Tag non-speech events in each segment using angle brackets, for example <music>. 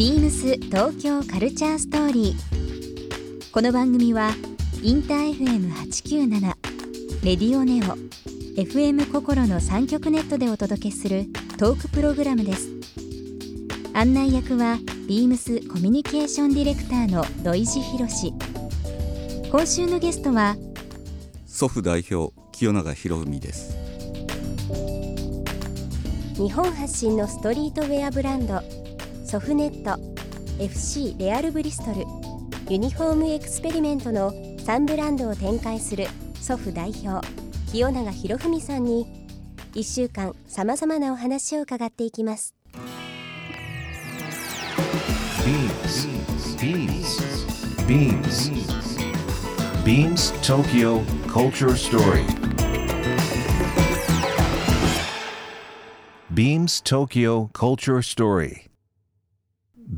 ビームス東京カルチャーストーリー。この番組はインター FM897 レディオネオ FM 心の三極ネットでお届けするトークプログラムです。案内役はビームスコミュニケーションディレクターの土井博志。今週のゲストは祖父代表清永博文です日本発信のストリートウェアブランドソフネット FC レアルブリストルユニフォームエクスペリメントの3ブランドを展開する祖父代表清永博文さんに1週間さまざまなお話を伺っていきます。BeamsBeamsBeamsTokyo Culture StoryBeamsTokyo Culture Story.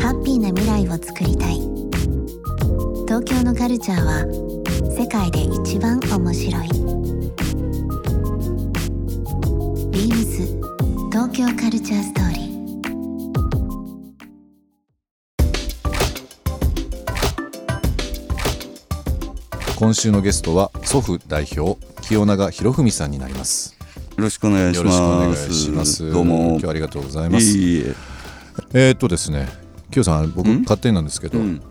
ハッピーな未来をつくりたい。東京のカルチャーは世界で一番面白い。ビームス東京カルチャーストーリー。今週のゲストは祖父代表清永博文さんになります。よろしくお願いしよます。どうも。今日はありがとうございます。いえ。っとですね清さん僕ん？勝手になんですけど、うん。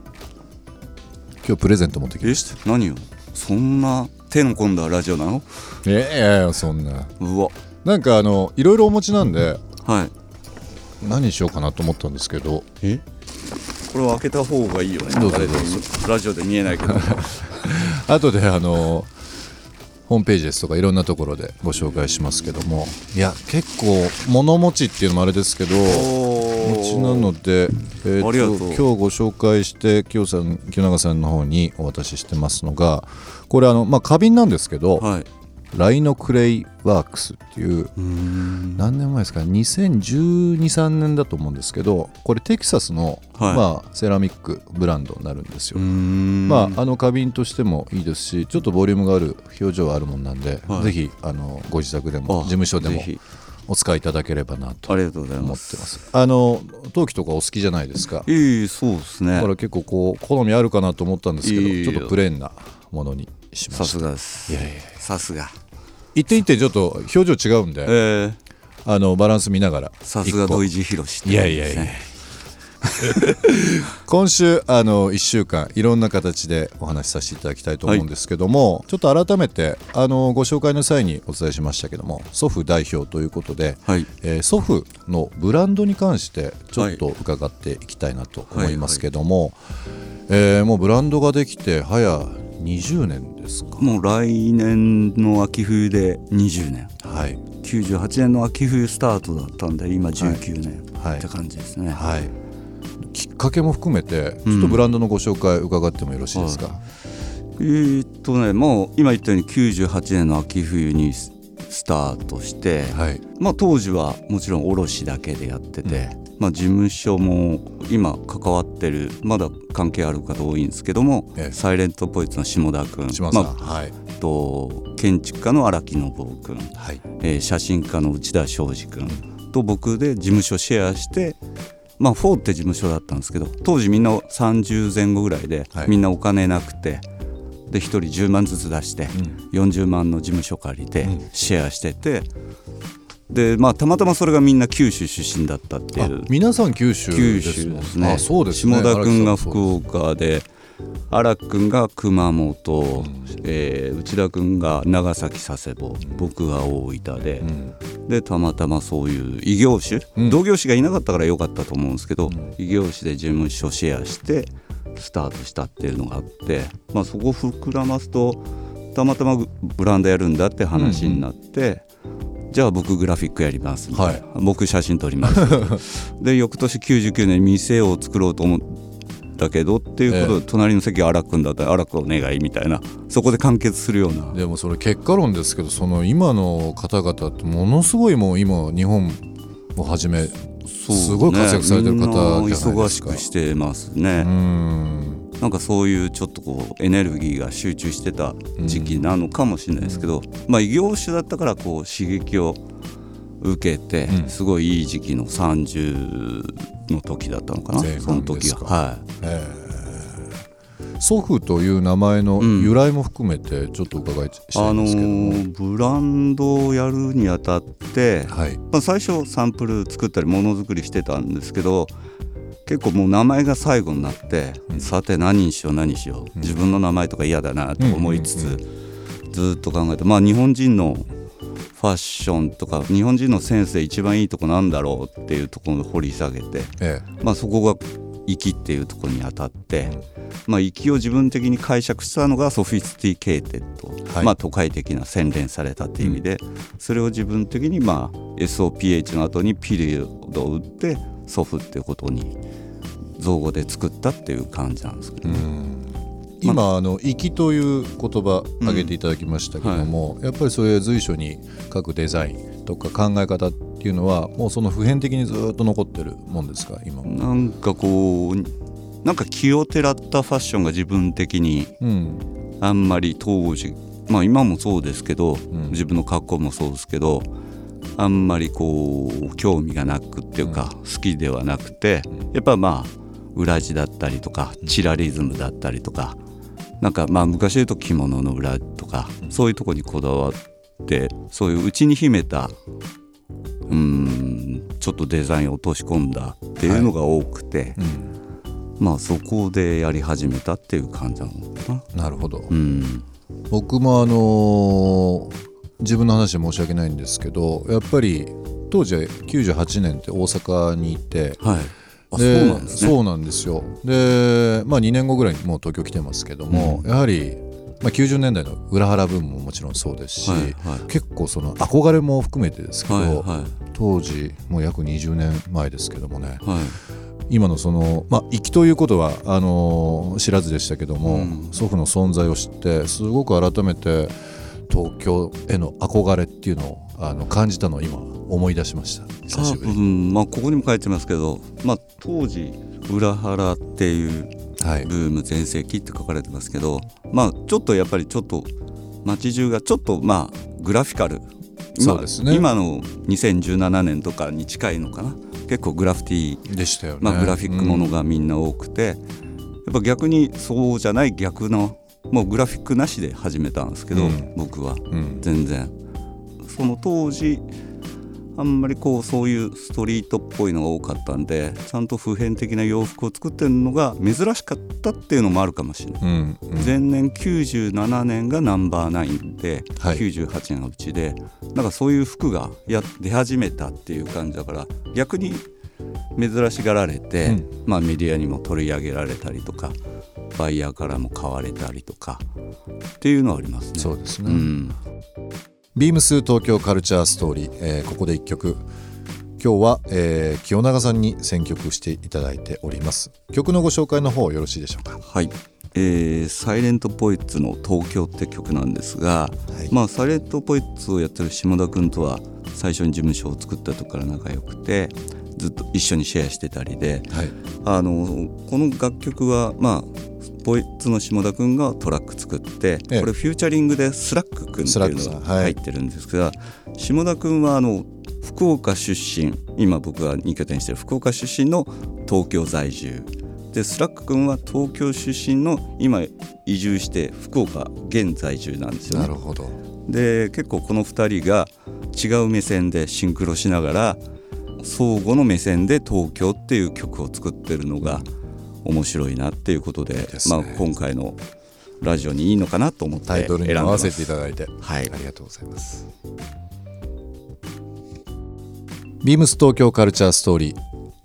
今日プレゼント持ってきえ？まし何よ？そんな手の込んだラジオなの？たいやいやそんな。うわ。なんかあのいろいろお持ちなんではい。何しようかなと思ったんですけど。え？これを開けた方がいいよね。どうぞラジオで見えないけど。<laughs> 後であのホームページですとかいろんなところでご紹介しますけども。いや結構物持ちっていうのもあれですけどちなので、えーと今日ご紹介して清さん清永さんの方にお渡ししてますのがこれあの、まあ、花瓶なんですけど、はい。ライノクレイワークスっていう何年前ですか？201213年だと思うんですけどこれテキサスの、はい。まあ、セラミックブランドになるんですよ、まあ、あの花瓶としてもいいですしちょっとボリュームがある表情があるもんなんで、はい。ぜひあのご自宅でもあ事務所でもお使いいただければなと思ってます。あの陶器とかお好きじゃないですか。いいそうですね。だから結構こう好みあるかなと思ったんですけどちょっとプレーンなものにしまさすしたがです。いやいやさすが。一点一点ちょっと表情違うんでえーあのバランス見ながらさすが土井地博いやいやいや <laughs> 今週あの1週間いろんな形でお話しさせていただきたいと思うんですけども、ちょっと改めてあのご紹介の際にお伝えしましたけども祖父代表ということで、はい。えー祖父のブランドに関してちょっと伺っていきたいなと思いますけども、えーもうブランドができて早20年ですか。もう来年の秋冬で20年。はい。98年の秋冬スタートだったんで今19年はい。って感じですね、はいかけも含めてちょっとブランドのご紹介伺ってもよろしいですか、えーっとねもう今言ったように98年の秋冬にススタートして、はい。まあ、当時はもちろん卸だけでやってて、まあ、事務所も今関わってるまだ関係ある方多いんですけども、ええ。サイレントポイントの下田君島さん、まあはい。と建築家の荒木信夫君、はい。えー写真家の内田昌司君と僕で事務所シェアして、まあ、フォーって事務所だったんですけど当時みんな30前後ぐらいで、はい。みんなお金なくてで1人10万ずつ出して、40万の事務所借りてシェアしてて、でまあたまたまそれがみんな九州出身だったっていあう皆さん九州九州ですね。あそうですね。下田君が福岡で荒木君が熊本、えー内田君が長崎佐世保僕が大分で、でたまたまそういう異業種、うん。同業種がいなかったから良かったと思うんですけど、異業種で事務所シェアしてスタートしたっていうのがあって、まあ、そこを膨らますとたまたまブランドやるんだって話になって、じゃあ僕グラフィックやりますはい。僕写真撮ります。<laughs> で翌年99年店を作ろうと思ったけどっていうことで、え隣の席荒くんだったら荒くお願いみたいなそこで完結するような。でもそれ結果論ですけどその今の方々ってものすごいもう今日本をはじめすごい活躍されてる方じゃないですか。みんな忙しくしてますね、うん。なんかそういうちょっとこうエネルギーが集中してた時期なのかもしれないですけど、まあ異業種だったからこう刺激を受けてうん。すごいいい時期の30の時だったのかな、その時は。は祖父という名前のうん。由来も含めてちょっとお伺いいしたいんあのですけども、ーブランドをやるにあたって、はい。まあ、最初サンプル作ったりものづくりしてたんですけど結構もう名前が最後になって、さて何にしよう何にしよう、自分の名前とか嫌だなと思いつつ、ずっと考えてまあ日本人のファッションとか日本人のセンスで一番いいとこなんだろうっていうところを掘り下げて、えまあ、そこが粋っていうところに当たって、まあ、粋を自分的に解釈したのが sophisticated、はい。まあ、都会的な洗練されたっていう意味で、それを自分的に、まあ、SOPH の後にピリオドを打ってソフっていうことに造語で作ったっていう感じなんですけど、え今あの「粋」という言葉挙げていただきましたけども、やっぱりそういう随所に書くデザインとか考え方っていうのはもうその普遍的にずっと残ってるもんですか今も。なんかこうなんか気をてらったファッションが自分的にうん。あんまり当時まあ今もそうですけど、ん。自分の格好もそうですけどあんまりこう興味がなくっていうか、好きではなくてやっぱまあ裏地だったりとかチラリズムだったりとかなんかまあ昔で言うと着物の裏とか、そういうとこにこだわってそういう内に秘めたうーんちょっとデザインを落とし込んだっていうのが多くて、まあそこでやり始めたっていう感じなのかな。なるほど、うん。僕もあのー自分の話で申し訳ないんですけどやっぱり当時は98年って大阪にいてはい。あ、そうでなんですね。そうなんですよ。で、まあ、2年後ぐらいにもう東京来てますけども、やはり、まあ、90年代の裏腹ブームももちろんそうですし、はいはい。結構その憧れも含めてですけど、はいは当時もう約20年前ですけどもねいはい。今のそのまあ行きということはあのー知らずでしたけども、うん。祖父の存在を知ってすごく改めて東京への憧れっていうのをあの感じたのを今思い出しました。久しぶりあうに。ん、まあここにも書いてますけど、まあ当時裏腹っていうはい。ブーム全盛期って書かれてますけど、まあちょっとやっぱりちょっと街中がちょっとまあグラフィカル。今そうですね。今の2017年とかに近いのかな。結構グラフィティ。でしたよね。まあ、グラフィックものがみんな多くて、やっぱ逆にそうじゃない逆のもうグラフィックなしで始めたんですけど、うん。僕は。うん。うん全然。その当時あんまりこうそういうストリートっぽいのが多かったんでちゃんと普遍的な洋服を作ってるのが珍しかったっていうのもあるかもしれない。うん。うん。前年97年がナンバーナインで、はい。98年がうちでなんかそういう服がや出始めたっていう感じだから逆に珍しがられて、うん。まあ、メディアにも取り上げられたりとかバイヤーからも買われたりとかっていうのはありますね。そうですね。うん。ビームス東京カルチャーストーリー、えーここで一曲。今日は、えー清永さんに選曲していただいております。曲のご紹介の方よろしいでしょうか？はい、えーサイレントポイッツの「東京」って曲なんですが、はい。まあサイレントポイッツをやってる下田君とは最初に事務所を作った時から仲良くてずっと一緒にシェアしてたりではい。あのこの楽曲はまあポイッツの下田君がトラック作って、ええ。これフューチャリングでスラック君っていうのが入ってるんですが、下田君はあの福岡出身今僕が2拠点してる福岡出身の東京在住。でスラック君は東京出身の今移住して福岡現在住なんですよね。なる。ほど。で結構この2人が違う目線でシンクロしながら相互の目線で東京っていう曲を作ってるのが面白いなっていうことでね。まあ、今回のラジオにいいのかなと思って選んでます合わせていただいて。はいありがとうございます。ビームス東京カルチャーストーリー。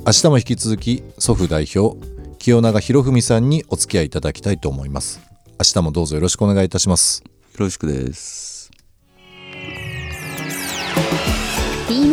明日も引き続き祖父代表清永博文さんにお付き合いいただきたいと思います。明日もどうぞよろしくお願いいたします。よろしくです。「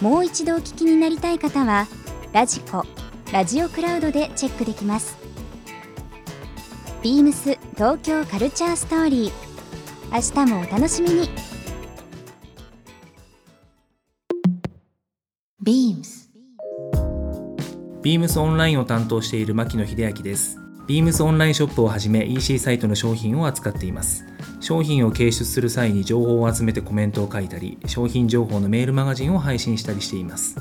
もう一度お聞きになりたい方はラジコラジオクラウドでチェックできますビームス東京カルチャーストーリー明日もお楽しみに beams ビームスオンラインを担当している牧野秀明です。ビームスオンラインショップをはじめ EC サイトの商品を扱っています。商品を掲出する際に情報を集めてコメントを書いたり、商品情報のメールマガジンを配信したりしています。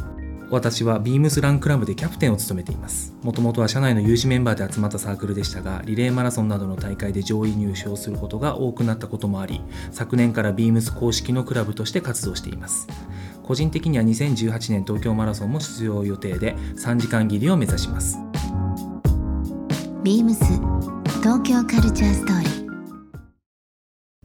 私はビームスランクラブでキャプテンを務めています。もともとは社内の有志メンバーで集まったサークルでしたが、リレーマラソンなどの大会で上位入賞することが多くなったこともあり、昨年からビームス公式のクラブとして活動しています。個人的には2018年東京マラソンも出場予定で3時間切りを目指します。ビームス東京カルチャーストーリー